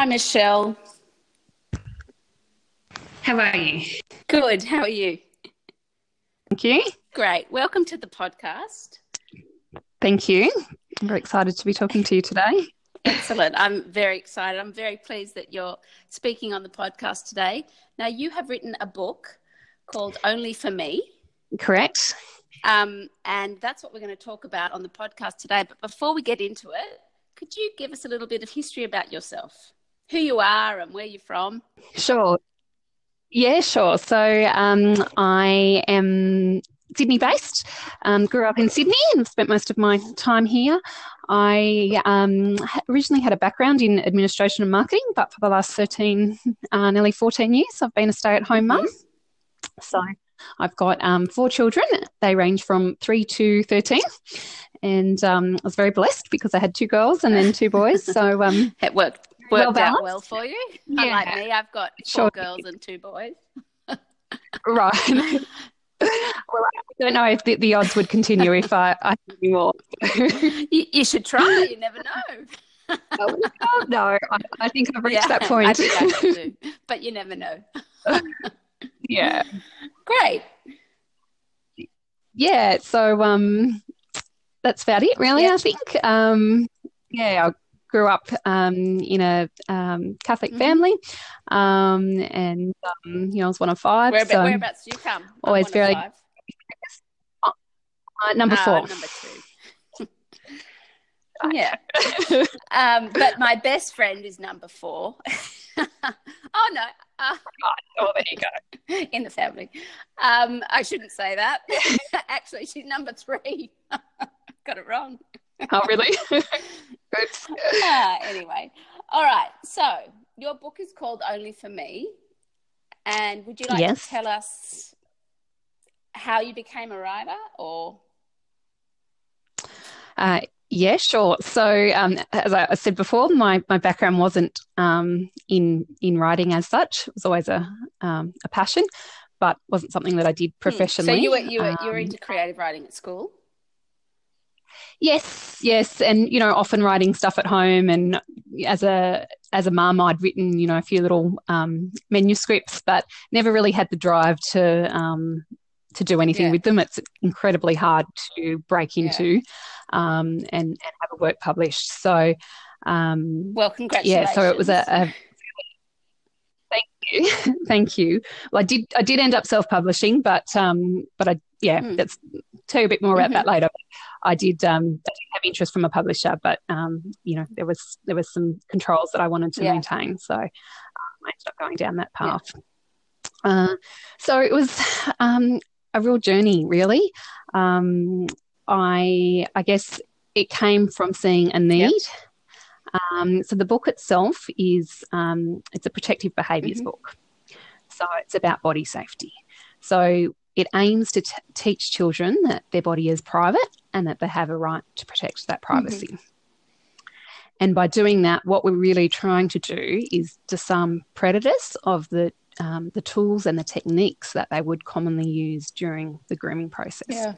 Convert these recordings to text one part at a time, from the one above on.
Hi, Michelle. How are you? Good. How are you? Thank you. Great. Welcome to the podcast. Thank you. I'm very excited to be talking to you today. Excellent. I'm very excited. I'm very pleased that you're speaking on the podcast today. Now, you have written a book called Only for Me. Correct. Um, and that's what we're going to talk about on the podcast today. But before we get into it, could you give us a little bit of history about yourself, who you are and where you're from? Sure. Yeah, sure. So um, I am Sydney based, um, grew up in Sydney and spent most of my time here. I um, originally had a background in administration and marketing, but for the last 13, uh, nearly 14 years, I've been a stay at home mum. Mm-hmm. So I've got um, four children. They range from three to 13. And um, I was very blessed because I had two girls and then two boys. So um, it worked, worked well out well for you. Yeah. Unlike me, I've got four sure. girls and two boys. right. well, I don't know if the, the, odds would continue if I, I knew more. you, you, should try. You never know. oh, no, I, I, think I've reached yeah, that point. I I but you never know. yeah. Great. Yeah. So um, that's about it, really. I think. Um, yeah, I grew up um, in a um, Catholic mm-hmm. family, um, and um, you know, I was one of five. Where, so whereabouts do you come? Always very. Uh, number uh, four. Number two. yeah. um, but my best friend is number four. oh no. Uh, oh, there you go. In the family. Um, I shouldn't say that. Actually, she's number three. Got it wrong. Oh, really? uh, anyway, all right. So your book is called Only for Me, and would you like yes. to tell us how you became a writer, or? Uh, yeah, sure. So, um, as I said before, my, my background wasn't um, in in writing as such. It was always a um, a passion, but wasn't something that I did professionally. So you were you were, you were into creative writing at school. Yes, yes, and you know, often writing stuff at home, and as a as a mum, I'd written you know a few little um, manuscripts, but never really had the drive to um, to do anything yeah. with them. It's incredibly hard to break into yeah. um, and, and have a work published. So, um, well, congratulations. Yeah, so it was a, a thank you, thank you. Well, I did I did end up self publishing, but um, but I yeah, mm. let's tell you a bit more about mm-hmm. that later. I did, um, I did have interest from a publisher, but um, you know there was there was some controls that I wanted to yeah. maintain, so um, I ended up going down that path. Yeah. Uh, so it was um, a real journey, really. Um, I I guess it came from seeing a need. Yep. Um, so the book itself is um, it's a protective behaviours mm-hmm. book. So it's about body safety. So it aims to t- teach children that their body is private and that they have a right to protect that privacy. Mm-hmm. And by doing that, what we're really trying to do is disarm predators of the um, the tools and the techniques that they would commonly use during the grooming process. Yeah.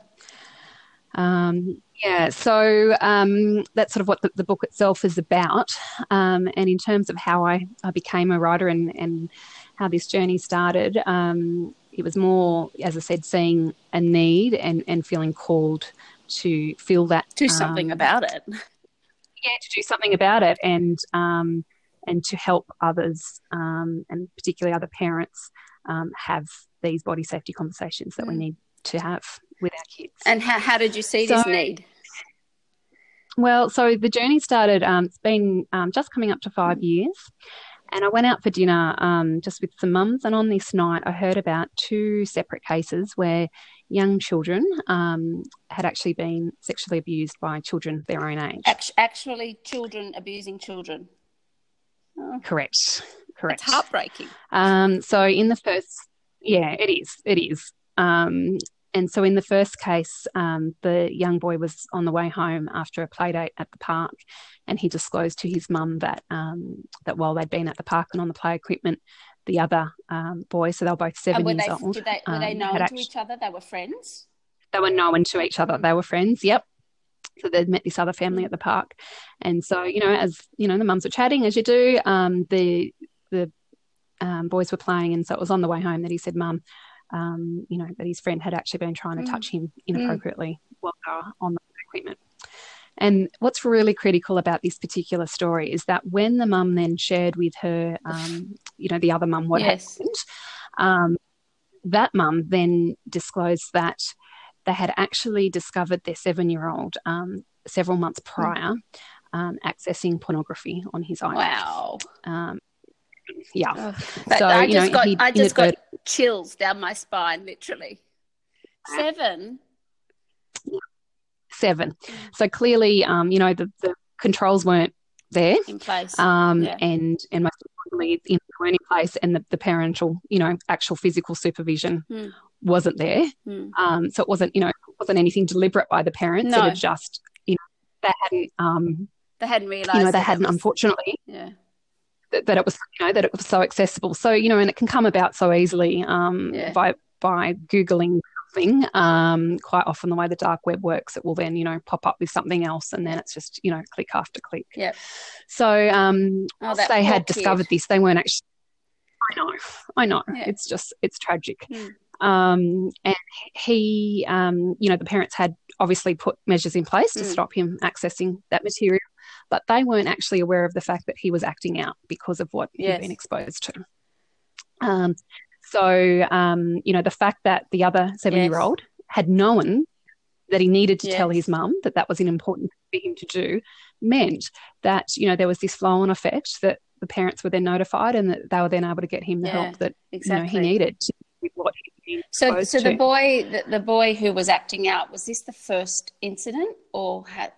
Um, yeah, so um, that's sort of what the, the, book itself is about. Um, and in terms of how I, I became a writer and, and how this journey started, um, it was more, as I said, seeing a need and, and feeling called to feel that. Do something um, about it. Yeah, to do something about it. And um, and to help others um, and particularly other parents um, have these body safety conversations that mm. we need to have with our kids. And how, how did you see so, this need? Well, so the journey started, um, it's been um, just coming up to five mm. years. And I went out for dinner um, just with some mums. And on this night, I heard about two separate cases where young children um, had actually been sexually abused by children their own age. Actually, children abusing children. Oh. Correct. Correct. It's heartbreaking. Um, so in the first, yeah, it is. It is. Um, and so in the first case, um, the young boy was on the way home after a play date at the park, and he disclosed to his mum that um, that while they'd been at the park and on the play equipment, the other um, boy, so they were both seven years they, old. Did they, were they um, known to actually, each other? They were friends. They were known to each other. They were friends. Yep. So they'd met this other family at the park, and so you know, as you know, the mums were chatting as you do. Um, the the um, boys were playing, and so it was on the way home that he said, "Mum, um, you know, that his friend had actually been trying to mm. touch him inappropriately mm. while they were on the equipment." And what's really critical about this particular story is that when the mum then shared with her, um, you know, the other mum what yes. happened, um, that mum then disclosed that they had actually discovered their seven year old um, several months hmm. prior um, accessing pornography on his iPad. Wow. Um, yeah. so, I just, know, got, I just got chills down my spine, literally. Seven. Seven. So clearly, um, you know, the, the controls weren't there in place, um, yeah. and and most importantly, in, in place, and the, the parental, you know, actual physical supervision hmm wasn't there. Mm. Um, so it wasn't, you know, it wasn't anything deliberate by the parents. No. It was just, you know, they hadn't, um, they hadn't realised. You know, they hadn't, was, unfortunately. Yeah. That, that, it was, you know, that it was so accessible. So, you know, and it can come about so easily um, yeah. by by googling something. Um, quite often, the way the dark web works, it will then, you know, pop up with something else, and then it's just, you know, click after click. Yeah. So, um, oh, they had kid. discovered this, they weren't actually. I know, I know. Yeah. It's just, it's tragic. Mm. Um, and he, um, you know, the parents had obviously put measures in place to mm. stop him accessing that material, but they weren't actually aware of the fact that he was acting out because of what yes. he'd been exposed to. Um, so, um, you know, the fact that the other seven year old had known that he needed to yes. tell his mum that that was an important thing for him to do meant that, you know, there was this flow on effect that the parents were then notified and that they were then able to get him the yeah, help that exactly. you know, he needed with what so, so the boy, the, the, boy who was acting out, was this the first incident, or had?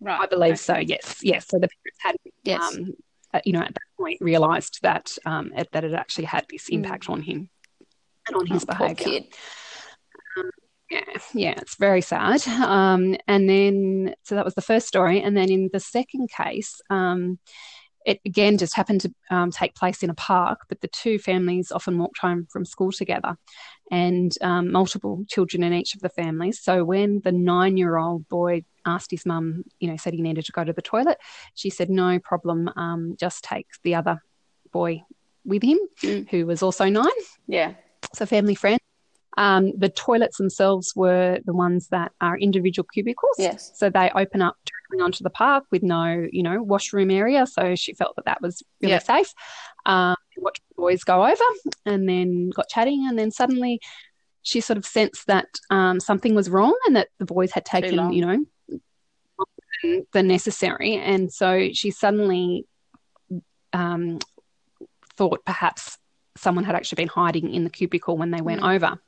Right. I believe okay. so. Yes, yes. So the parents had, yes. um, uh, you know, at that point, realised that um, it, that it actually had this hmm. impact mm. on him and on his oh, behaviour. Um, yeah, yeah, it's very sad. Um, and then, so that was the first story, and then in the second case, um, it again just happened to um, take place in a park, but the two families often walked home from school together and um, multiple children in each of the families. So when the nine year old boy asked his mum, you know, said he needed to go to the toilet, she said, no problem, um, just take the other boy with him, mm. who was also nine. Yeah. So family friend. Um, the toilets themselves were the ones that are individual cubicles. Yes. So they open up directly onto the park with no, you know, washroom area. So she felt that that was really safe. Um, watched the boys go over and then got chatting. And then suddenly she sort of sensed that um, something was wrong and that the boys had taken, you know, the necessary. And so she suddenly um, thought perhaps someone had actually been hiding in the cubicle when they went mm. over.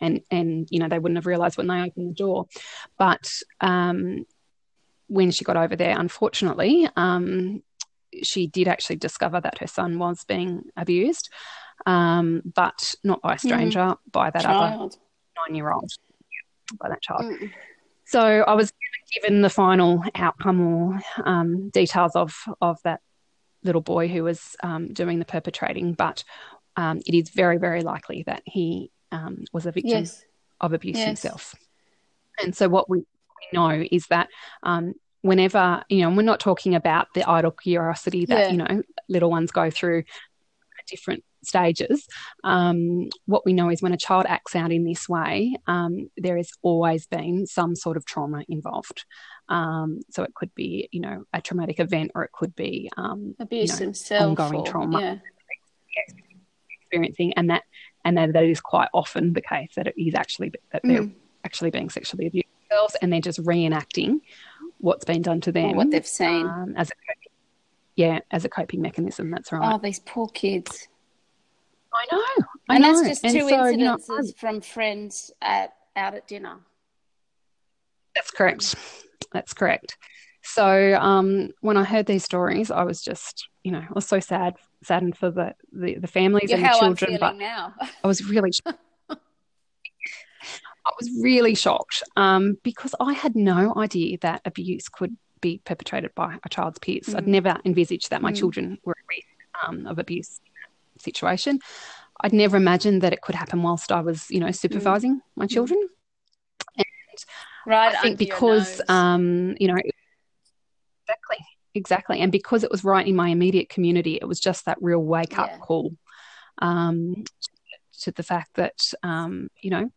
And and you know they wouldn't have realised when they opened the door. But um, when she got over there, unfortunately, um, she did actually discover that her son was being abused, um, but not by a stranger, mm. by that child. other nine-year-old, by that child. Mm. So I was given the final outcome or um, details of of that little boy who was um, doing the perpetrating, but um, it is very, very likely that he um, was a victim yes. of abuse yes. himself. And so, what we, know is that um, whenever, you know, we're not talking about the idle curiosity that, yeah. you know, little ones go through different stages. Um, what we know is when a child acts out in this way, um, there has always been some sort of trauma involved. Um, so it could be, you know, a traumatic event, or it could be um, abuse you know, himself, ongoing or, trauma yeah. experiencing, and that and that, that is quite often the case that it is actually that they're mm. actually being sexually abused themselves, and they're just reenacting what's been done to them, or what they've seen um, as a yeah as a coping mechanism. That's right. Oh, these poor kids. I know, I and know. that's just and two so, incidences you know, from friends at out at dinner. That's correct. That's correct. So um, when I heard these stories, I was just, you know, I was so sad, saddened for the the, the families You're and the children. but now. I was really, I was really shocked um, because I had no idea that abuse could be perpetrated by a child's peers. Mm. I'd never envisaged that my mm. children were at risk um, of abuse situation. I'd never imagined that it could happen whilst I was, you know, supervising mm. my children. And right I think because um, you know exactly exactly and because it was right in my immediate community it was just that real wake up yeah. call um, to the fact that um, you know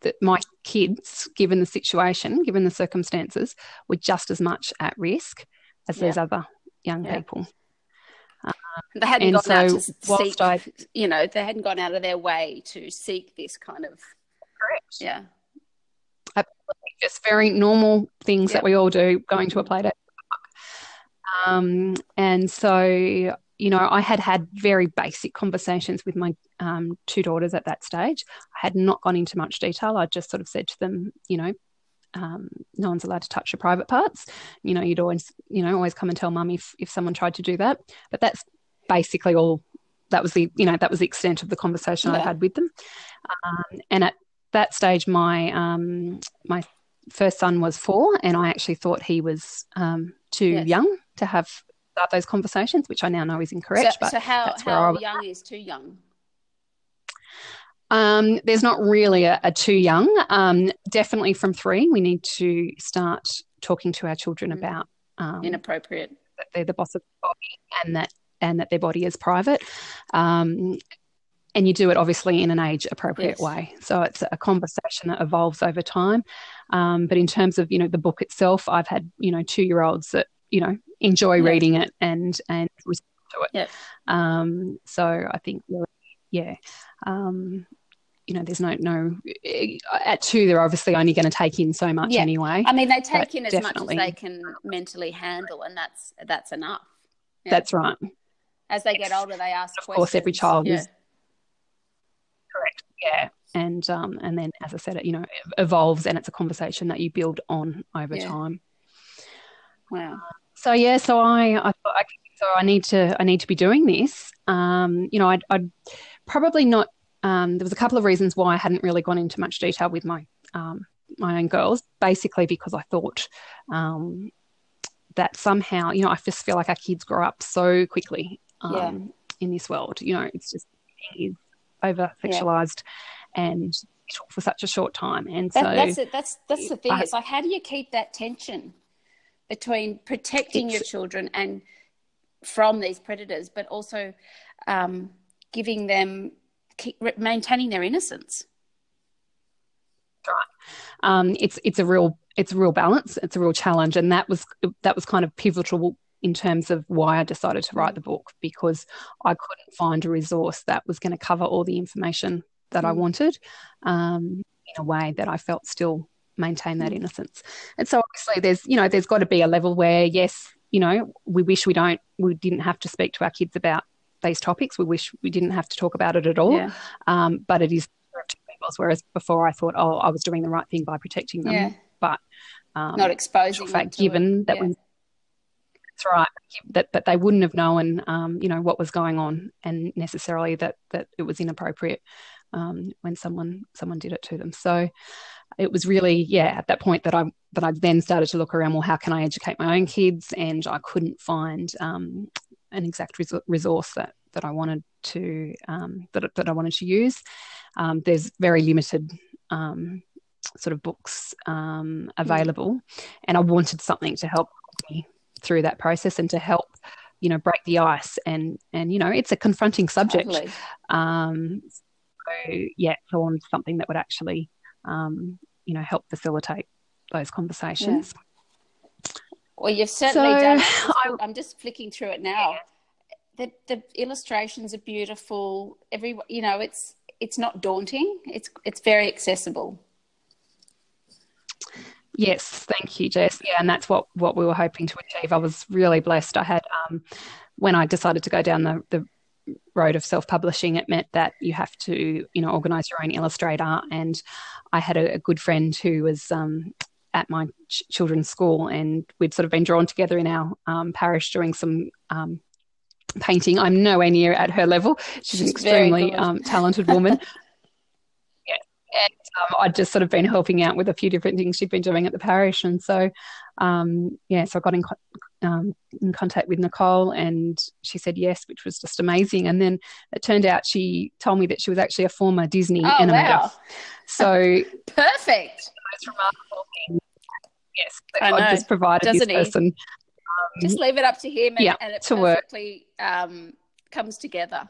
that my kids given the situation given the circumstances were just as much at risk as yeah. those other young yeah. people they hadn't gone so out to seek, I, you know, they hadn't gone out of their way to seek this kind of. Correct. Yeah. Absolutely. Just very normal things that we all do going to a play date. Um, and so, you know, I had had very basic conversations with my um, two daughters at that stage. I had not gone into much detail. I just sort of said to them, you know, um, no one's allowed to touch your private parts. You know, you'd always, you know, always come and tell mum if, if someone tried to do that. But that's basically all that was the you know that was the extent of the conversation yeah. I had with them. Um, and at that stage, my um, my first son was four, and I actually thought he was um, too yes. young to have start those conversations, which I now know is incorrect. So, but so how, how young is too young? Um, there's not really a, a too young. Um, definitely from three, we need to start talking to our children mm. about um, inappropriate. That they're the boss of the body, and that and that their body is private. Um, and you do it obviously in an age appropriate yes. way. So it's a conversation that evolves over time. Um, but in terms of you know the book itself, I've had you know two year olds that you know enjoy yeah. reading it and and respond to it. Yeah. Um, so I think really, yeah. Um, you know, there's no no at two. They're obviously only going to take in so much yeah. anyway. I mean, they take in as definitely. much as they can mentally handle, and that's that's enough. Yeah. That's right as they get older, they ask. Of questions. course, every child yeah. is correct. Yeah, and um, and then as I said, it you know it evolves, and it's a conversation that you build on over time. Wow. So yeah, so I I thought okay, so I need to I need to be doing this. Um, you know, I'd, I'd probably not. Um, there was a couple of reasons why I hadn't really gone into much detail with my um, my own girls. Basically, because I thought um, that somehow, you know, I just feel like our kids grow up so quickly um, yeah. in this world. You know, it's just is over sexualized yeah. and for such a short time. And that, so that's it. That's that's the thing. I, it's like how do you keep that tension between protecting your children and from these predators, but also um, giving them keep, maintaining their innocence. Right. Um, it's it's a real it's a real balance. It's a real challenge, and that was that was kind of pivotal in terms of why I decided to write the book because I couldn't find a resource that was going to cover all the information that mm. I wanted um, in a way that I felt still maintain that mm. innocence. And so obviously there's you know there's got to be a level where yes you know we wish we don't we didn't have to speak to our kids about these topics. We wish we didn't have to talk about it at all. Yeah. Um, but it is whereas before I thought oh I was doing the right thing by protecting them, yeah. but um, not exposing. fact, given it. that yeah. when that's right. That but they wouldn't have known, um, you know, what was going on, and necessarily that that it was inappropriate um, when someone someone did it to them. So it was really, yeah, at that point that I that I then started to look around. Well, how can I educate my own kids? And I couldn't find um, an exact res- resource that that I wanted to um, that that I wanted to use. Um, there's very limited um, sort of books um, available, and I wanted something to help me through that process and to help you know break the ice and and you know it's a confronting subject totally. um so yeah so on something that would actually um you know help facilitate those conversations yeah. well you've certainly so, done I, i'm just flicking through it now the the illustrations are beautiful every you know it's it's not daunting it's it's very accessible Yes, thank you, Jess. Yeah, and that's what what we were hoping to achieve. I was really blessed. I had um, when I decided to go down the, the road of self-publishing, it meant that you have to, you know, organise your own illustrator. And I had a, a good friend who was um, at my ch- children's school, and we'd sort of been drawn together in our um, parish doing some um, painting. I'm nowhere near at her level. She's, She's an extremely um, talented woman. and um, I'd just sort of been helping out with a few different things she'd been doing at the parish, and so um, yeah, so I got in co- um, in contact with Nicole, and she said yes, which was just amazing. And then it turned out she told me that she was actually a former Disney oh, animator. Wow. So perfect. Most remarkable thing. Yes, that God just provided Doesn't this person. Um, just leave it up to him, and, yeah, and it perfectly um, comes together.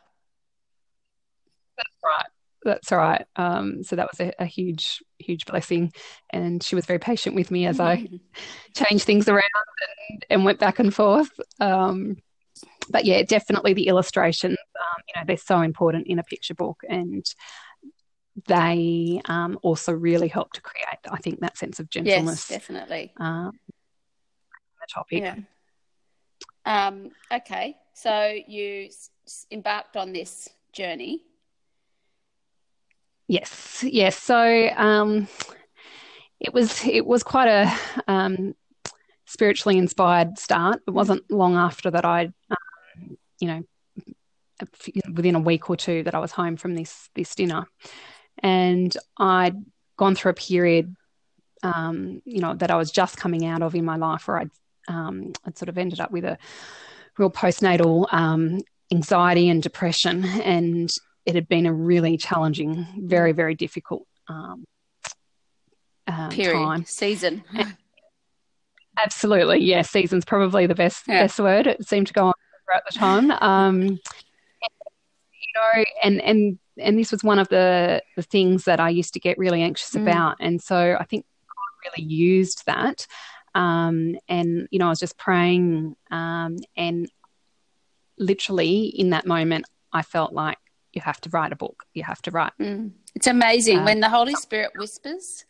That's right that's all right. Um, so that was a, a, huge, huge blessing. And she was very patient with me as I changed things around and, and went back and forth. Um, but yeah, definitely the illustrations, um, you know, they're so important in a picture book. And they um, also really help to create, I think, that sense of gentleness. Yes, definitely. Um, the topic. Yeah. Um, okay. So you s- embarked on this journey Yes, yes. So um, it was it was quite a um, spiritually inspired start. It wasn't long after that I, um, you know, within a week or two that I was home from this this dinner, and I'd gone through a period, um, you know, that I was just coming out of in my life, where I'd um, I'd sort of ended up with a real postnatal um, anxiety and depression, and it had been a really challenging, very, very difficult um, um, Period. time. Season. absolutely. Yeah, season's probably the best yeah. best word. It seemed to go on throughout the time. Um, and, you know, and and and this was one of the the things that I used to get really anxious mm. about. And so I think God really used that. Um, and you know, I was just praying, um, and literally in that moment, I felt like you have to write a book. You have to write. Mm. It's amazing uh, when the Holy Spirit whispers.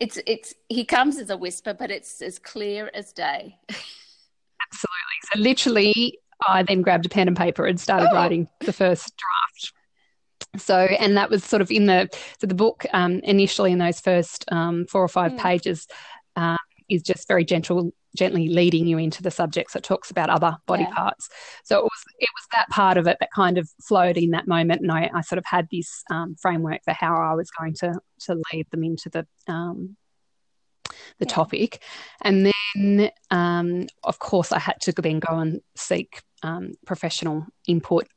It's it's he comes as a whisper, but it's as clear as day. Absolutely. So literally, I then grabbed a pen and paper and started oh. writing the first draft. So, and that was sort of in the so the book um, initially in those first um, four or five mm. pages is just very gentle gently leading you into the subjects that talks about other body yeah. parts. So it was it was that part of it that kind of flowed in that moment, and I, I sort of had this um, framework for how I was going to to lead them into the um, the yeah. topic, and then um, of course I had to then go and seek um, professional input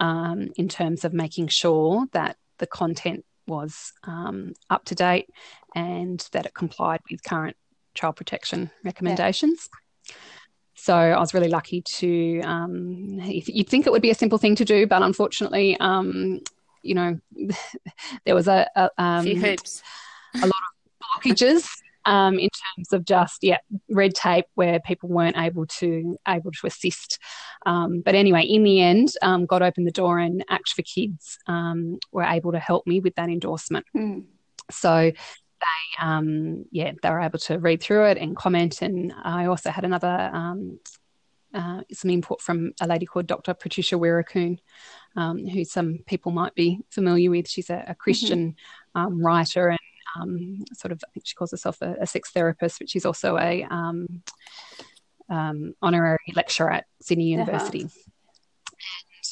um, in terms of making sure that the content was um, up to date and that it complied with current child protection recommendations. Yeah. So I was really lucky to. Um, you'd think it would be a simple thing to do, but unfortunately, um, you know, there was a, a um, hoops, a lot of blockages um, in terms of just yeah red tape where people weren't able to able to assist. Um, but anyway, in the end, um, God opened the door, and Act for Kids um, were able to help me with that endorsement. Mm. So they um, yeah they were able to read through it and comment and i also had another um, uh, some input from a lady called dr patricia Weerakoon, um, who some people might be familiar with she's a, a christian mm-hmm. Um, writer and um, sort of i think she calls herself a, a sex therapist but she's also a um, honorary lecturer at sydney uh-huh. university uh-huh.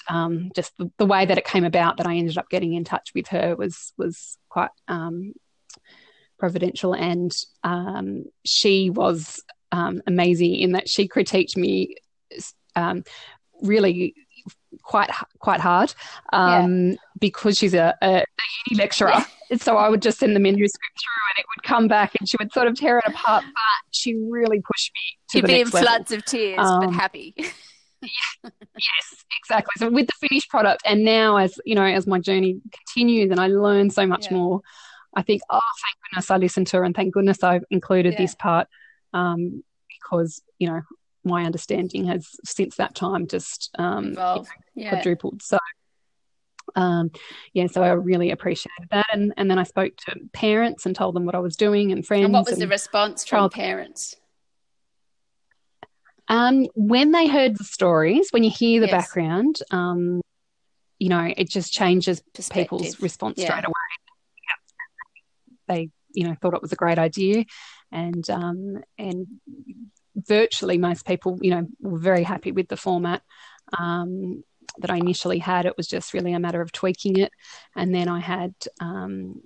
Um, just the, the, way that it came about that I ended up getting in touch with her was was quite um, providential, and um, she was um, amazing in that she critiqued me um, really quite quite hard um, yeah. because she's a, a, a uni lecturer. Yeah. So I would just send the manuscript through, and it would come back, and she would sort of tear it apart. But she really pushed me to You'd be in level. floods of tears, but um, happy. yes, exactly. So with the finished product, and now as you know, as my journey continues, and I learn so much yeah. more. I think, oh, thank goodness I listened to her, and thank goodness I've included yeah. this part um, because you know my understanding has since that time just um, you know, yeah. quadrupled. So. Um, yeah, so I really appreciated that, and and then I spoke to parents and told them what I was doing and friends. And what was and the response from parents? Um, when they heard the stories, when you hear the yes. background, um, you know, it just changes people's response yeah. straight away they you know thought it was a great idea, and um, and virtually most people you know were very happy with the format. Um, that I initially had. It was just really a matter of tweaking it. And then I had um,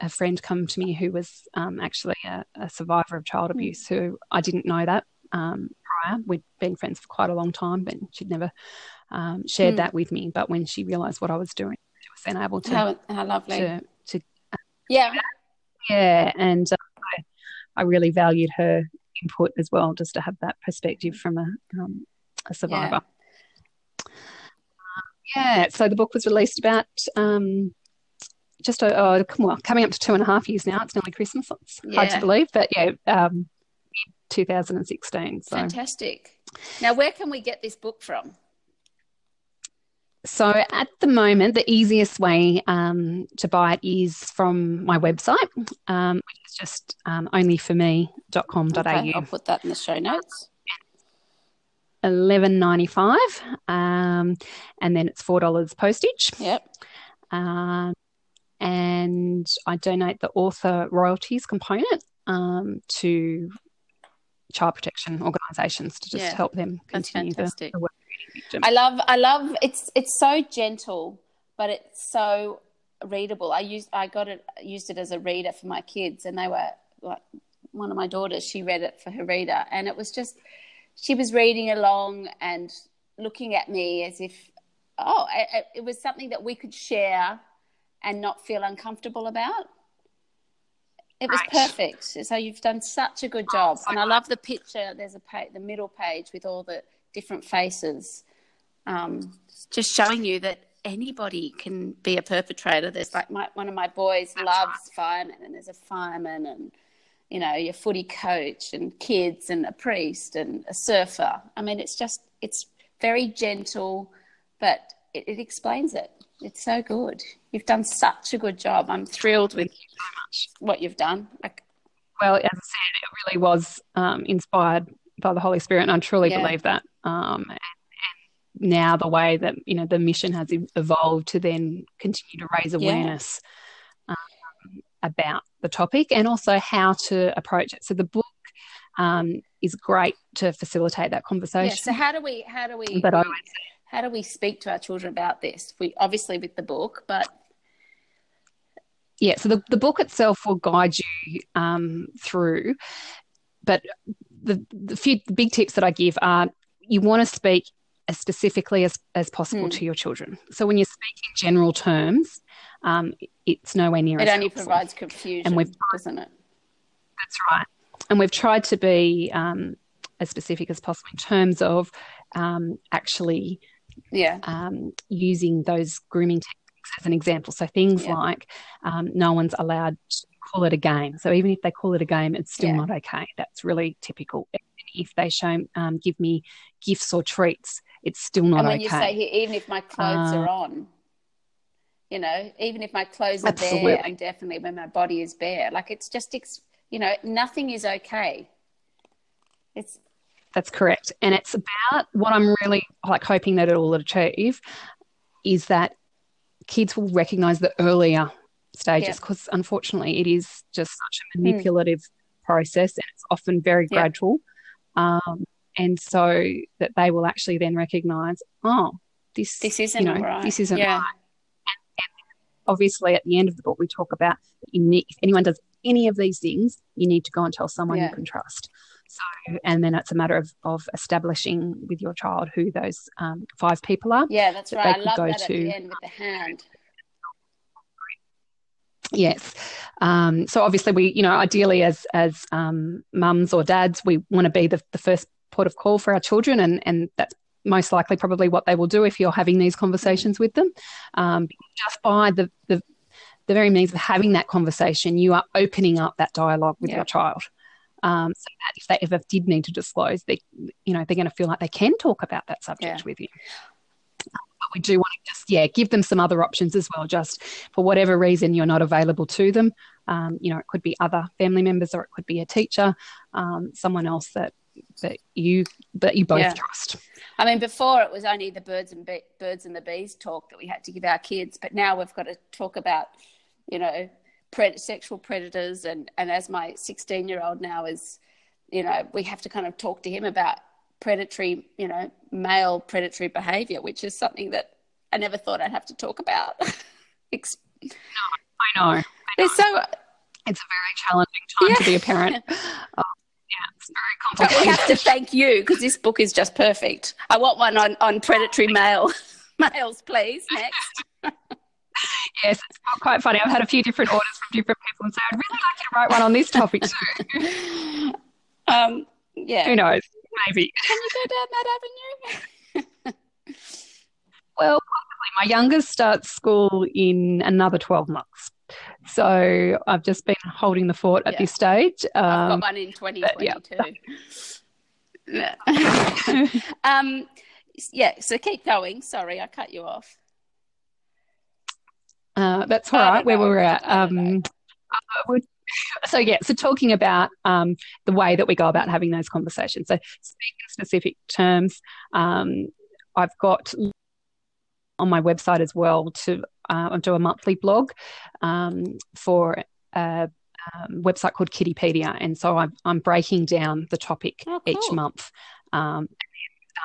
a, friend come to me who was um, actually a, a, survivor of child hmm. abuse, who I didn't know that um, prior. We'd been friends for quite a long time, but she'd never um, shared mm. that with me. But when she realised what I was doing, she was then able to. How, how lovely. To, yeah. Yeah. And uh, I, I, really valued her input as well, just to have that perspective from a, um, a survivor. Yeah. yeah. So the book was released about um, just uh, well, coming up to two and a half years now. It's nearly Christmas. It's yeah. hard to believe, but yeah, um, 2016. So. Fantastic. Now, where can we get this book from? So, at the moment, the easiest way um, to buy it is from my website, um, which is just um, onlyforme.com.au. Okay, I'll put that in the show notes. Eleven ninety five, um, and then it's four dollars postage. Yep. Um, and I donate the author royalties component um, to child protection organisations to just yeah, help them continue the, the, work. I love, I love. It's it's so gentle, but it's so readable. I used, I got it, used it as a reader for my kids, and they were like one of my daughters. She read it for her reader, and it was just she was reading along and looking at me as if, oh, it, it was something that we could share and not feel uncomfortable about. It was right. perfect. So you've done such a good job, and I love the picture. There's a page, the middle page with all the different faces, um, just showing you that anybody can be a perpetrator. There's like my, one of my boys loves firemen, and there's a fireman, and you know your footy coach, and kids, and a priest, and a surfer. I mean, it's just it's very gentle, but it, it explains it. It's so good. You've done such a good job. I'm thrilled with so what you've done. Like, well, as I said, it really was um, inspired by the Holy Spirit, and I truly yeah. believe that. Um, and, and, now the way that you know the mission has evolved to then continue to raise awareness yeah. um, about the topic and also how to approach it. So the book um, is great to facilitate that conversation. Yeah, so how do we? How do we? But I would say how do we speak to our children about this? We obviously with the book, but yeah. So the the book itself will guide you um, through, but the the few the big tips that I give are you want to speak as specifically as, as possible mm. to your children. So when you speak in general terms, um, it's nowhere near. As. It only helpful. provides confusion, and we've, doesn't it? That's right. And we've tried to be um, as specific as possible in terms of um, actually yeah um, using those grooming techniques as an example so things yeah. like um, no one's allowed call it a game so even if they call it a game it's still yeah. not okay that's really typical if they show um, give me gifts or treats it's still not and when okay you say here, even if my clothes uh, are on you know even if my clothes are absolutely. bare and definitely when my body is bare like it's just you know nothing is okay it's that's correct. And it's about what I'm really like hoping that it will achieve is that kids will recognize the earlier stages because yeah. unfortunately it is just such a hmm. manipulative mm. process and it's often very yeah. gradual. Um, and so that they will actually then recognize, oh, this this isn't you know, right. This isn't yeah. right. And, and obviously, at the end of the book, we talk about you need, if anyone does any of these things, you need to go and tell someone you can trust. So, and then it's a matter of, of establishing with your child who those um, five people are. Yeah, that's that right. I love that to. at the end with the hand. Yes. Um, so obviously, we, you know, ideally as as um, mums or dads, we want to be the, the first port of call for our children, and and that's most likely probably what they will do if you're having these conversations with them. Um, just by the, the the very means of having that conversation, you are opening up that dialogue with yeah. your child um, so that if they ever did need to disclose, they, you know, they're going to feel like they can talk about that subject yeah. with you. We do want to just, yeah, give them some other options as well. Just for whatever reason you're not available to them, um, you know, it could be other family members or it could be a teacher, um, someone else that that you that you both yeah. trust. I mean, before it was only the birds and be- birds and the bees talk that we had to give our kids, but now we've got to talk about, you know, pred- sexual predators and and as my 16 year old now is you know we have to kind of talk to him about predatory you know male predatory behavior which is something that i never thought i'd have to talk about no, I know, I know. it's so it's a very challenging time yeah. to be a parent Yeah, it's very complicated. But we have to thank you because this book is just perfect. I want one on, on predatory male males, please. Next. yes, it's quite funny. I've had a few different orders from different people and say, I'd really like you to write one on this topic too. um, yeah. Who knows? Maybe. Can you go down that avenue? well, possibly. My youngest starts school in another 12 months. So I've just been holding the fort at yeah. this stage. Um, I've got um, one in 2022. Yeah. um, yeah, so keep going. Sorry, I cut you off. Uh, that's all right, where we were at. Um, uh, so yeah, so talking about um, the way that we go about having those conversations. So speaking specific terms, um, I've got on my website as well to uh, do a monthly blog um, for a um, website called Kiddipedia, and so I'm, I'm breaking down the topic oh, cool. each month. Um,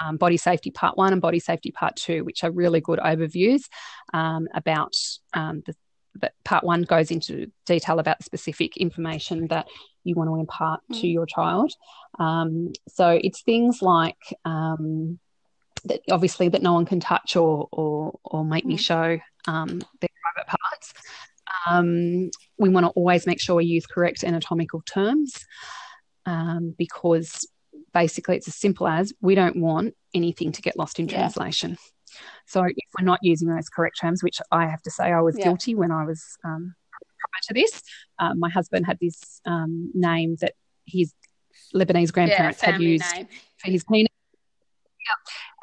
um, body safety part one and body safety part two, which are really good overviews um, about um, the, that part one goes into detail about the specific information that you want to impart mm. to your child. Um, so it's things like um, that obviously that no one can touch or or, or make mm. me show um, their private parts. Um, we want to always make sure we use correct anatomical terms um, because basically it's as simple as we don't want anything to get lost in yeah. translation. So if we're not using those correct terms, which I have to say I was yeah. guilty when I was um, prior to this, um, my husband had this um, name that his Lebanese grandparents yeah, had used name. for his penis.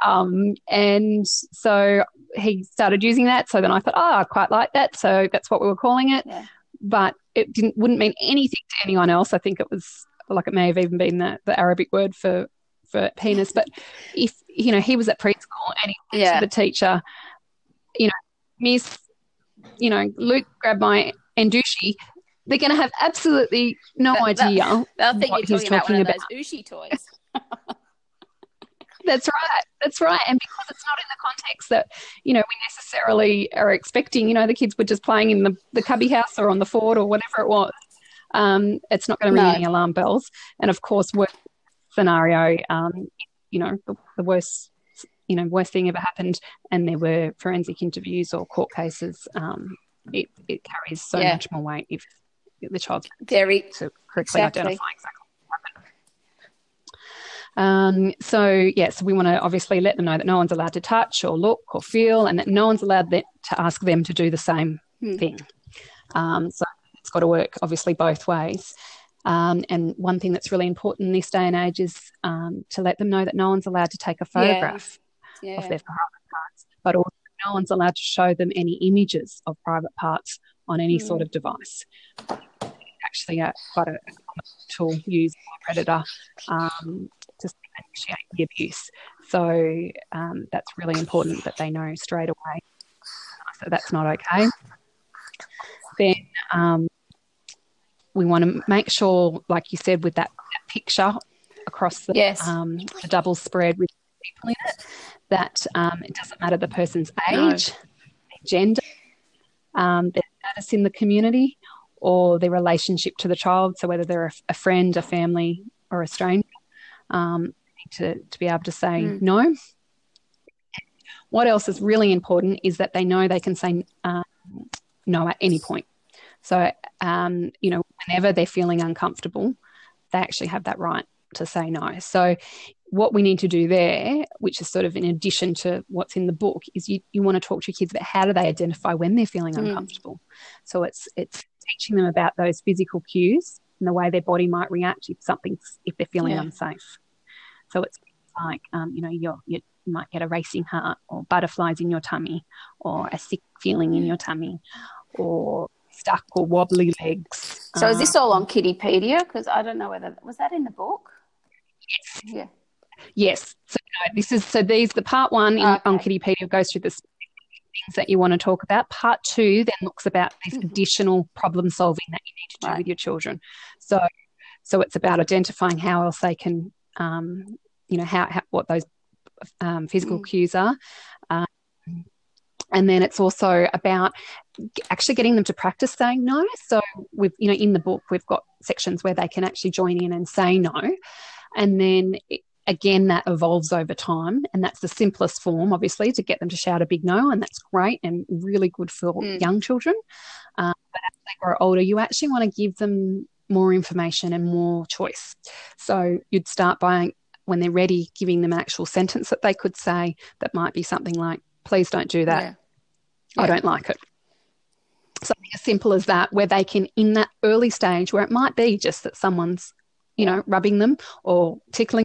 Um, and so he started using that. So then I thought, oh, I quite like that. So that's what we were calling it. Yeah. But it didn't wouldn't mean anything to anyone else. I think it was like it may have even been the, the Arabic word for for penis. But if you know he was at preschool and he went yeah. to the teacher, you know, Miss, you know, Luke grabbed my Andushi. They're going to have absolutely no idea they'll, they'll think what you're talking he's talking about. Those Ushi toys. That's right. That's right. And because it's not in the context that, you know, we necessarily are expecting, you know, the kids were just playing in the, the cubby house or on the fort or whatever it was. Um, it's not going to ring no. any alarm bells. And of course, worst scenario, um, you know, the, the worst, you know, worst thing ever happened, and there were forensic interviews or court cases. Um, it, it carries so yeah. much more weight if the child's very to correctly exactly. identify exactly um, so, yes, we want to obviously let them know that no one's allowed to touch or look or feel, and that no one's allowed to ask them to do the same hmm. thing. Um, so, it's got to work obviously both ways. Um, and one thing that's really important in this day and age is um, to let them know that no one's allowed to take a photograph yeah. Yeah. of their private parts, but also no one's allowed to show them any images of private parts on any mm. sort of device. Actually, uh, quite a tool used by a predator um, to initiate the abuse. So um, that's really important that they know straight away. So that's not okay. Then um, we want to make sure, like you said, with that, that picture across the, yes. um, the double spread with people in it, that um, it doesn't matter the person's age, no. gender, um, their status in the community, or their relationship to the child. So whether they're a, a friend, a family, or a stranger, um, to, to be able to say mm. no. What else is really important is that they know they can say um, no at any point. So, um, you know, whenever they're feeling uncomfortable, they actually have that right to say no. So, what we need to do there, which is sort of in addition to what's in the book, is you, you want to talk to your kids about how do they identify when they're feeling mm. uncomfortable. So it's it's teaching them about those physical cues and the way their body might react if something's if they're feeling yeah. unsafe. So it's like um, you know you you might get a racing heart or butterflies in your tummy or a sick feeling in your tummy or stuck or wobbly legs. So is this all on Kiddipedia? Because I don't know whether was that in the book. Yes. Yeah. Yes. So no, this is so these the part one in, okay. on Kiddipedia goes through the things that you want to talk about. Part two then looks about this mm-hmm. additional problem solving that you need to do right. with your children. So, so it's about identifying how else they can, um, you know, how, how what those um, physical mm. cues are. Um, and then it's also about actually getting them to practice saying no. So we've, you know, in the book we've got sections where they can actually join in and say no. And then it, again, that evolves over time. And that's the simplest form, obviously, to get them to shout a big no. And that's great and really good for mm. young children. Uh, but as they grow older, you actually want to give them more information and more choice. So you'd start by, when they're ready, giving them an actual sentence that they could say that might be something like, please don't do that. Yeah. I don't like it something as simple as that, where they can, in that early stage, where it might be just that someone's, you know, rubbing them or tickling,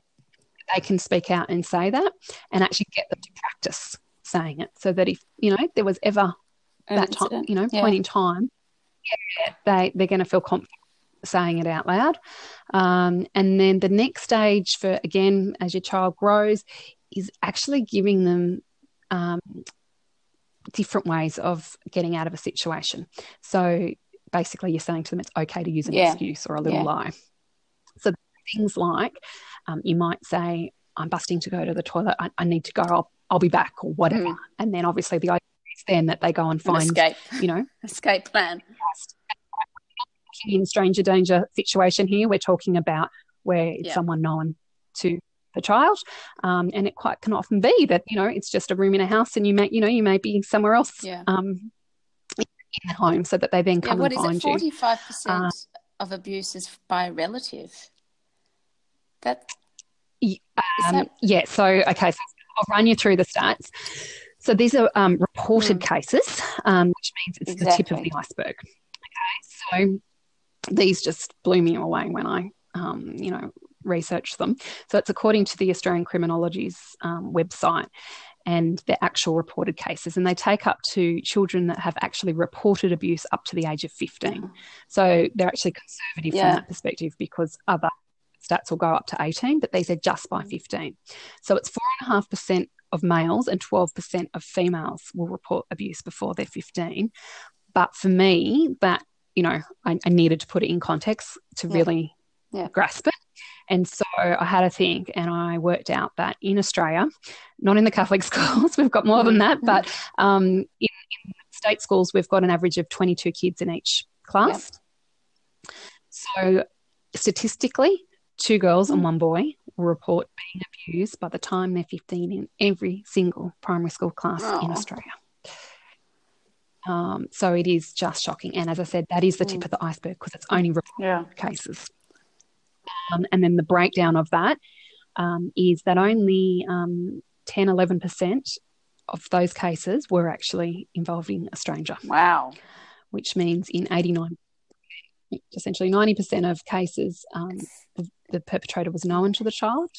they can speak out and say that and actually get them to practice saying it so that if, you know, there was ever An that time, you know, yeah. point in time, yeah, they, they're going to feel confident saying it out loud. Um, and then the next stage for, again, as your child grows, is actually giving them um, different ways of getting out of a situation. So basically, you're saying to them it's okay to use an yeah. excuse or a little yeah. lie. So things like um, you might say, I'm busting to go to the toilet. I, I need to go. I'll, I'll be back or whatever. Mm. And then obviously the idea is then that they go and find, an escape. you know, escape plan. In stranger danger situation here, we're talking about where it's yeah. someone known to the child. Um, and it quite can often be that, you know, it's just a room in a house and you may, you know, you may be somewhere else yeah. um, in the home so that they then come yeah, and find it? 45% uh, of abuse is by a relative. That, um, that... Yeah. So, okay. So I'll run you through the stats. So these are um, reported mm. cases, um, which means it's exactly. the tip of the iceberg. Okay. So these just blew me away when I, um, you know, research them. So it's according to the Australian Criminology's um, website and their actual reported cases. And they take up to children that have actually reported abuse up to the age of 15. So they're actually conservative yeah. from that perspective because other stats will go up to 18, but these are just by 15. So it's 4.5% of males and 12% of females will report abuse before they're 15. But for me, that, you know, I, I needed to put it in context to yeah. really yeah. grasp it. And so I had a think and I worked out that in Australia, not in the Catholic schools, we've got more than that, but um, in, in, state schools, we've got an average of 22 kids in each class. Yep. So statistically, two girls and one boy will report being abused by the time they're 15 in every single primary school class oh. in Australia. Um, so it is just shocking. And as I said, that is the tip mm. of the iceberg because it's only reported yeah. cases. Um, and then the breakdown of that um, is that only um, 10, 11% of those cases were actually involving a stranger. Wow. Which means in 89, essentially 90% of cases, um, the, the perpetrator was known to the child.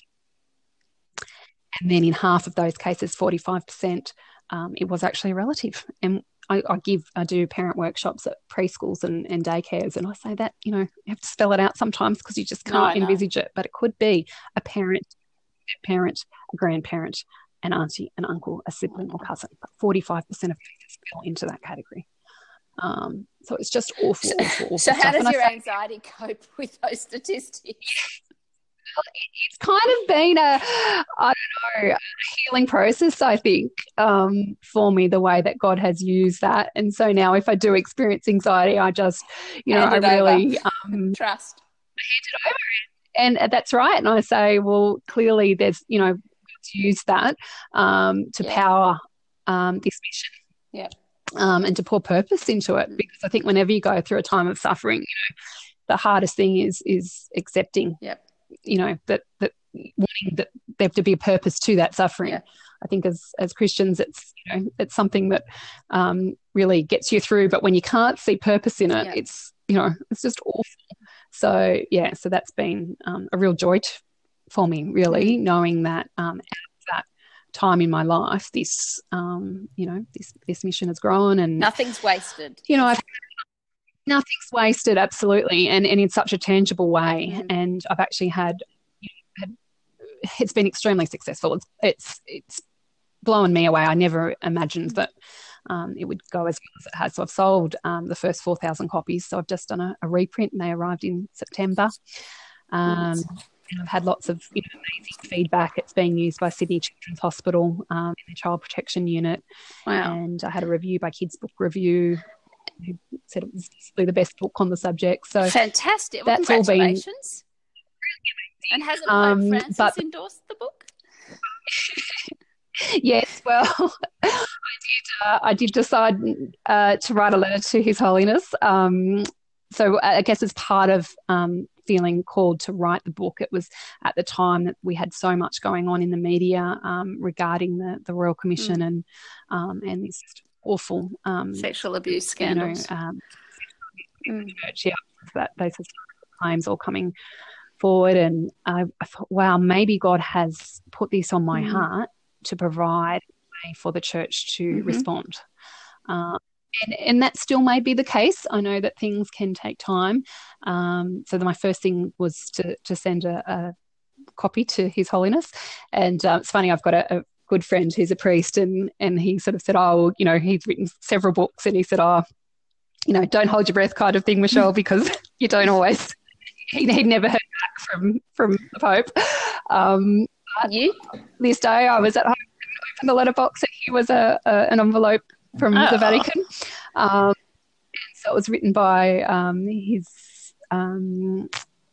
And then in half of those cases, 45%, um, it was actually a relative. And I, I, give I do parent workshops at preschools and, and daycares, and I say that you know you have to spell it out sometimes because you just can't no, envisage it. But it could be a parent, a parent, a grandparent, an auntie, an uncle, a sibling, or cousin. Forty five percent of cases fall into that category. Um, so it's just awful, awful, awful. So, how does your anxiety cope with those statistics? It's kind of been a I don't know a healing process. I think um, for me the way that God has used that, and so now if I do experience anxiety, I just you know I really um, trust. And that's right. And I say, well, clearly there's you know to use that um, to yeah. power um, this mission. Yeah. Um, and to pour purpose into it, mm. because I think whenever you go through a time of suffering, you know, the hardest thing is is accepting yep you know that that wanting that there to be a purpose to that suffering. Yeah. I think as as Christians, it's you know it's something that um, really gets you through. But when you can't see purpose in it, yeah. it's you know it's just awful. So yeah, so that's been um, a real joy t- for me, really, knowing that um, at that time in my life, this um, you know this this mission has grown and nothing's wasted. You know, I've nothing's wasted absolutely and, and in such a tangible way. Mm-hmm. and i've actually had, had, it's been extremely successful. It's it's it's blown me away. I never imagined that um, it would go as well as it has. So i've sold um, the first 4000 copies. So i've just done a, a reprint and they arrived in september. Um, and I've had lots of you know, amazing feedback. It's being used by Sydney Children's Hospital um, in the child protection unit. Wow. And I had a review by Kids Book Review He said it was the best book on the subject. So fantastic! Well, that's all been. And has um, Francis but, endorsed the book? yes, well, I did. Uh, I did decide uh, to write a letter to His Holiness. Um, so I guess as part of um, feeling called to write the book, it was at the time that we had so much going on in the media um, regarding the, the Royal Commission mm. and um, and this awful um, sexual abuse scandals. You know, um, mm. yeah, that those claims all coming forward, and I, I, thought, wow, maybe God has put this on my mm. heart to provide a way for the church to mm-hmm. respond. Uh, and, and, that still may be the case. I know that things can take time. Um, so my first thing was to, to send a, a copy to His Holiness. And uh, it's funny, I've got a, a, good friend who's a priest, and and he sort of said, "Oh, you know, he's written several books," and he said, "Oh, you know, don't hold your breath, kind of thing, Michelle, because you don't always." He, would never heard back from from the Pope. Um, you this day, I was at home, opened the letterbox, and here was a, a an envelope from oh. the Vatican. Um, so it was written by um, his um,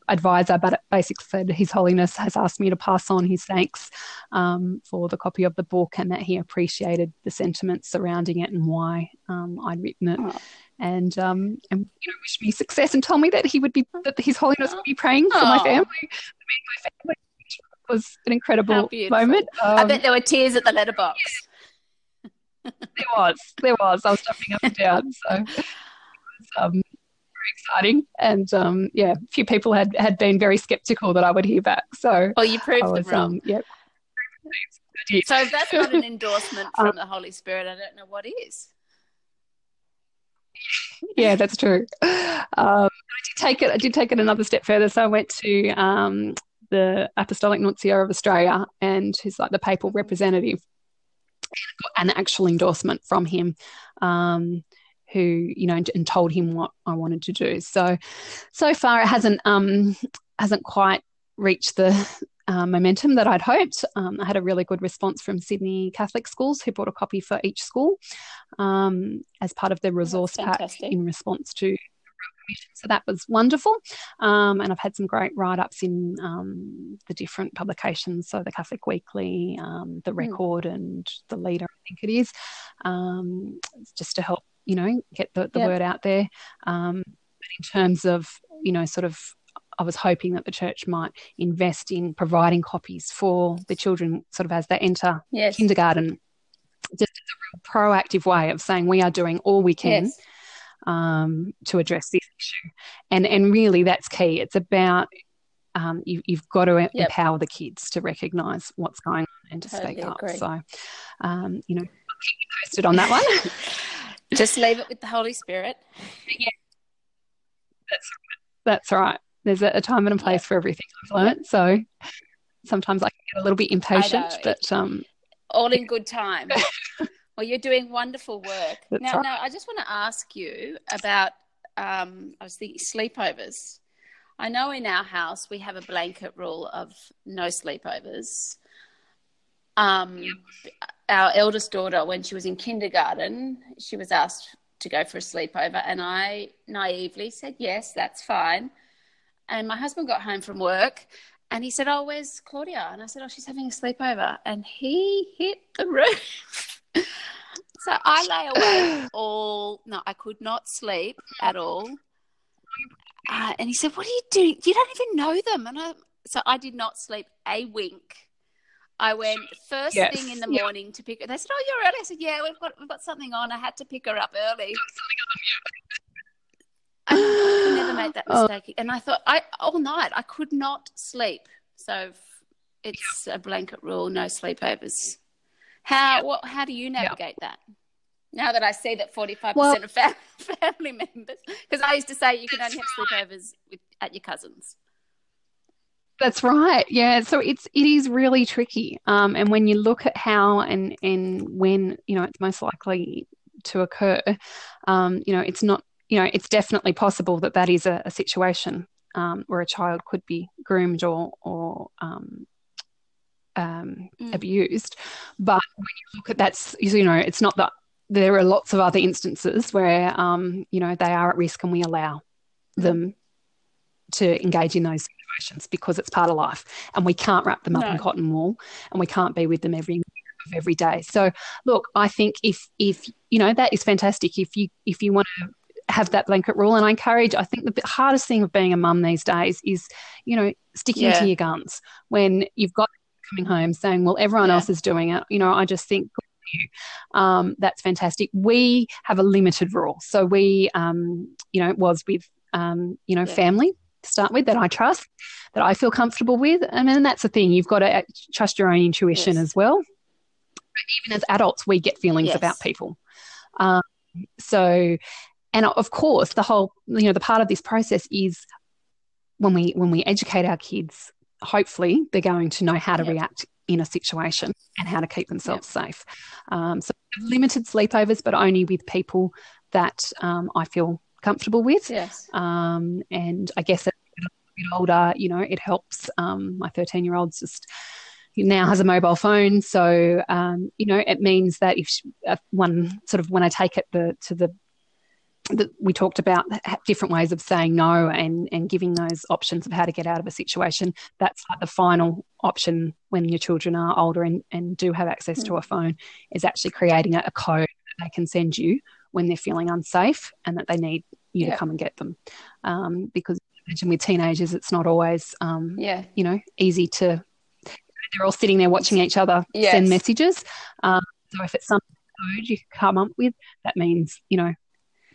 advisor, but basically said His Holiness has asked me to pass on his thanks um, for the copy of the book and that he appreciated the sentiments surrounding it and why um, I'd written it. Oh. And um, and you know, wished me success and told me that he would be that His Holiness would be praying for oh. my family, I mean, my family, was an incredible moment. I bet there were tears at the letterbox there was, there was. I was jumping up and down, so it was um, exciting. And um, yeah, a few people had had been very sceptical that I would hear back. So, well, you proved was, them wrong. Um, yep. So if that's not an endorsement from um, the Holy Spirit, I don't know what is. Yeah, that's true. Um, I did take it. I did take it another step further. So I went to um, the Apostolic Nuncio of Australia, and who's like the papal representative and got an actual endorsement from him. Um, who you know and, and, told him what I wanted to do. So so far it hasn't um hasn't quite reached the uh, momentum that I'd hoped. Um, I had a really good response from Sydney Catholic schools who bought a copy for each school um, as part of their resource pack in response to so that was wonderful. Um, and I've had some great write ups in um, the different publications. So the Catholic Weekly, um, the hmm. Record, mm. and the Leader, I think it is, um, just to help, you know, get the, the yep. word out there. Um, but in terms of, you know, sort of I was hoping that the church might invest in providing copies for the children sort of as they enter yes. kindergarten. Just as a real proactive way of saying we are doing all we can yes um, to address this issue. And and really, that's key. It's about um, you, have got to yep. empower the kids to recognise what's going on and to totally speak agree. up. So, um, you know, keep you posted on that one. Just leave it with the Holy Spirit. Yeah, that's that's right. There's a, a time and a place yep. for everything I've learned. So sometimes I can get a little bit impatient, but um, all in good time. Well, you're doing wonderful work. That's now, right. now, I just want to ask you about. Um, I was thinking sleepovers. I know in our house we have a blanket rule of no sleepovers. Um. Our eldest daughter, when she was in kindergarten, she was asked to go for a sleepover, and I naively said yes, that's fine. And my husband got home from work, and he said, "Oh, where's Claudia?" And I said, "Oh, she's having a sleepover," and he hit the roof. so I lay awake all no, I could not sleep at all. Uh, and he said, "What are you doing? You don't even know them." And I, so I did not sleep a wink. I went first yes. thing in the morning to pick her. They said, "Oh, you're early." I said, "Yeah, we've got we've got something on. I had to pick her up early." I never make that oh. mistake. And I thought, I all night I could not sleep. So it's a blanket rule: no sleepovers. How what, how do you navigate yeah. that? Now that I see that forty five percent of family members, because I used to say you can only have sleepovers with, at your cousins. That's right. Yeah. So it's it is really tricky. Um, and when you look at how and and when you know it's most likely to occur, um, you know it's not you know it's definitely possible that that is a, a situation um, where a child could be groomed or or um, um, mm. abused. But when you look at that's you know, it's not that there are lots of other instances where, um, you know, they are at risk and we allow them to engage in those situations because it's part of life and we can't wrap them up no. in cotton wool and we can't be with them every every day. So look, I think if if you know that is fantastic. If you if you want to have that blanket rule, and I encourage. I think the hardest thing of being a mum these days is you know sticking yeah. to your guns when you've got coming home saying, "Well, everyone yeah. else is doing it." You know, I just think. Um, that's fantastic. We have a limited rule, so we, um, you know, was with, um, you know, yeah. family start with that I trust, that I feel comfortable with, and then that's the thing. You've got to trust your own intuition yes. as well even as adults, we get feelings yes. about people. Um, so, and of course, the whole, you know, the part of this process is when we when we educate our kids. Hopefully, they're going to know how to yep. react in a situation and how to keep themselves yep. safe. Um, so, limited sleepovers, but only with people that um, I feel comfortable with. Yes. Um, and I guess a bit older, you know, it helps. Um, my 13 year old's just now has a mobile phone. So, um, you know, it means that if she, uh, one sort of when I take it the, to the, the, we talked about different ways of saying no and, and giving those options of how to get out of a situation. That's like the final option when your children are older and, and do have access mm. to a phone is actually creating a, a, code that they can send you when they're feeling unsafe and that they need you yeah. to come and get them. Um, because imagine with teenagers, it's not always, um, yeah. you know, easy to they're all sitting there watching each other yes. send messages. Um, so if it's something code you come up with, that means you know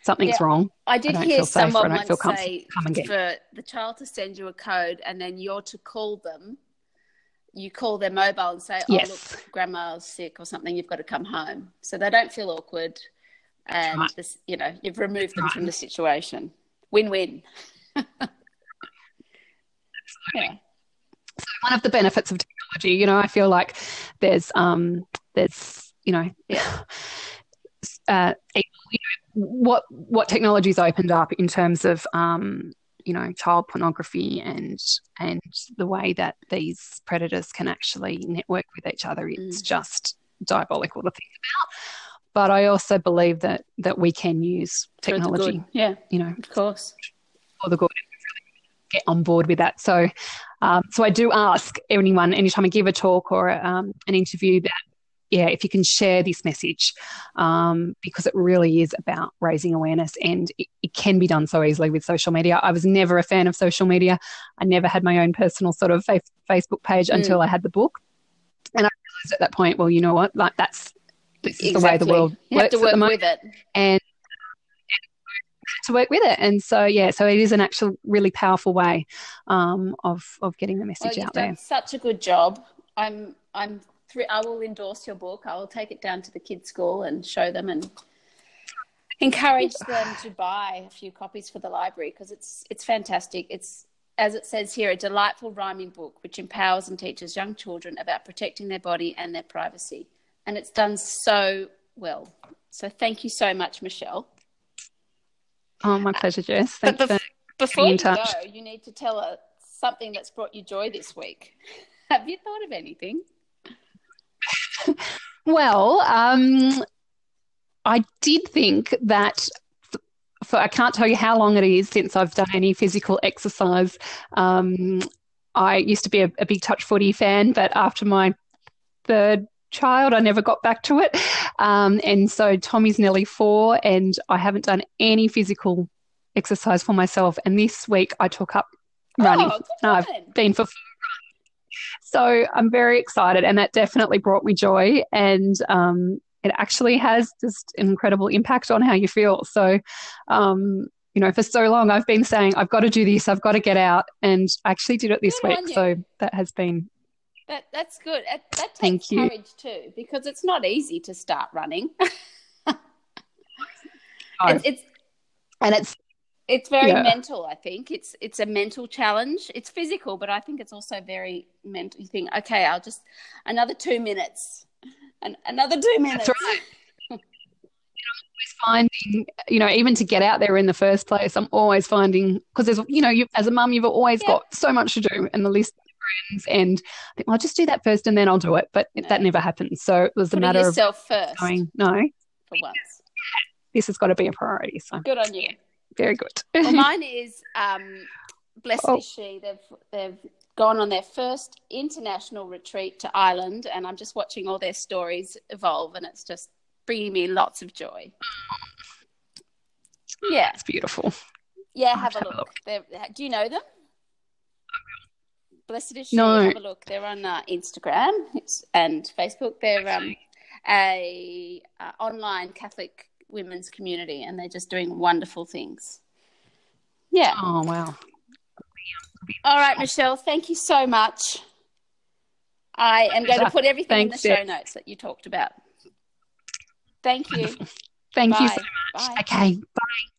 something's yeah. wrong. I did I hear someone once say for the child to send you a code and then you're to call them. You call their mobile and say, "Oh, yes. look, grandma's sick or something. You've got to come home," so they don't feel awkward, and right. this, you know, you've removed them right. from the situation. Win-win. yeah. So one of the benefits of technology, you know, I feel like there's um there's you know yeah. Uh, you know, what what technology's opened up in terms of um, you know child pornography and and the way that these predators can actually network with each other it's mm. just diabolical to think about but i also believe that that we can use technology yeah you know of course for the good get on board with that so um, so I do ask anyone, anytime I give a talk or um, an interview, that yeah, if you can share this message, um, because it really is about raising awareness and it, it, can be done so easily with social media. I was never a fan of social media. I never had my own personal sort of Facebook page mm. until I had the book. And I realized at that point, well, you know what? Like that's exactly. the way the world you works have to work at the moment. with it. And to work with it. And so, yeah, so it is an actual really powerful way um, of of getting the message well, out there. Such a good job. I'm I'm three, I will endorse your book. I will take it down to the kids' school and show them and encourage them to buy a few copies for the library because it's it's fantastic. It's as it says here, a delightful rhyming book which empowers and teaches young children about protecting their body and their privacy. And it's done so well. So thank you so much, Michelle. Oh, my pleasure, Jess. Thanks but bef- before you go, you need to tell us something that's brought you joy this week. Have you thought of anything? well, um, I did think that for I can't tell you how long it is since I've done any physical exercise. Um, I used to be a, a, big touch footy fan, but after my third child. I never got back to it. Um, and so Tommy's nearly four, and I haven't done any physical exercise for myself. And this week I took up running. Oh, I've been for so I'm very excited, and that definitely brought me joy. And um, it actually has just an incredible impact on how you feel. So, um, you know, for so long I've been saying I've got to do this, I've got to get out, and I actually did it this Good week. So that has been that that's good. That, that takes courage too, because it's not easy to start running. it's, it's, and it's it's very yeah. mental. I think it's it's a mental challenge. It's physical, but I think it's also very mental. You think, okay, I'll just another two minutes, and another two minutes. That's right. I'm always finding, you know, even to get out there in the first place, I'm always finding because there's, you know, you as a mum, you've always yeah. got so much to do, and the list friends and I think, well, I'll just do that first and then I'll do it. But no. that never happens. So it was a matter yourself of first. going, no. for once. This has got to be a priority. So good on you. Very good. well, mine is um, blessed oh. is she. They've they've gone on their first international retreat to Ireland, and I'm just watching all their stories evolve, and it's just bringing me lots of joy. Yeah, it's beautiful. Yeah, have, have, a look. look. Do you know them? Blessed is she. No. Have a look. They're on uh, Instagram and Facebook. They're um, a uh, online Catholic women's community, and they're just doing wonderful things. Yeah. Oh wow. All right, Michelle. Thank you so much. I am going to put everything Thanks, in the show notes that you talked about. Thank you. Thank Bye. you so much. Bye. Okay. Bye.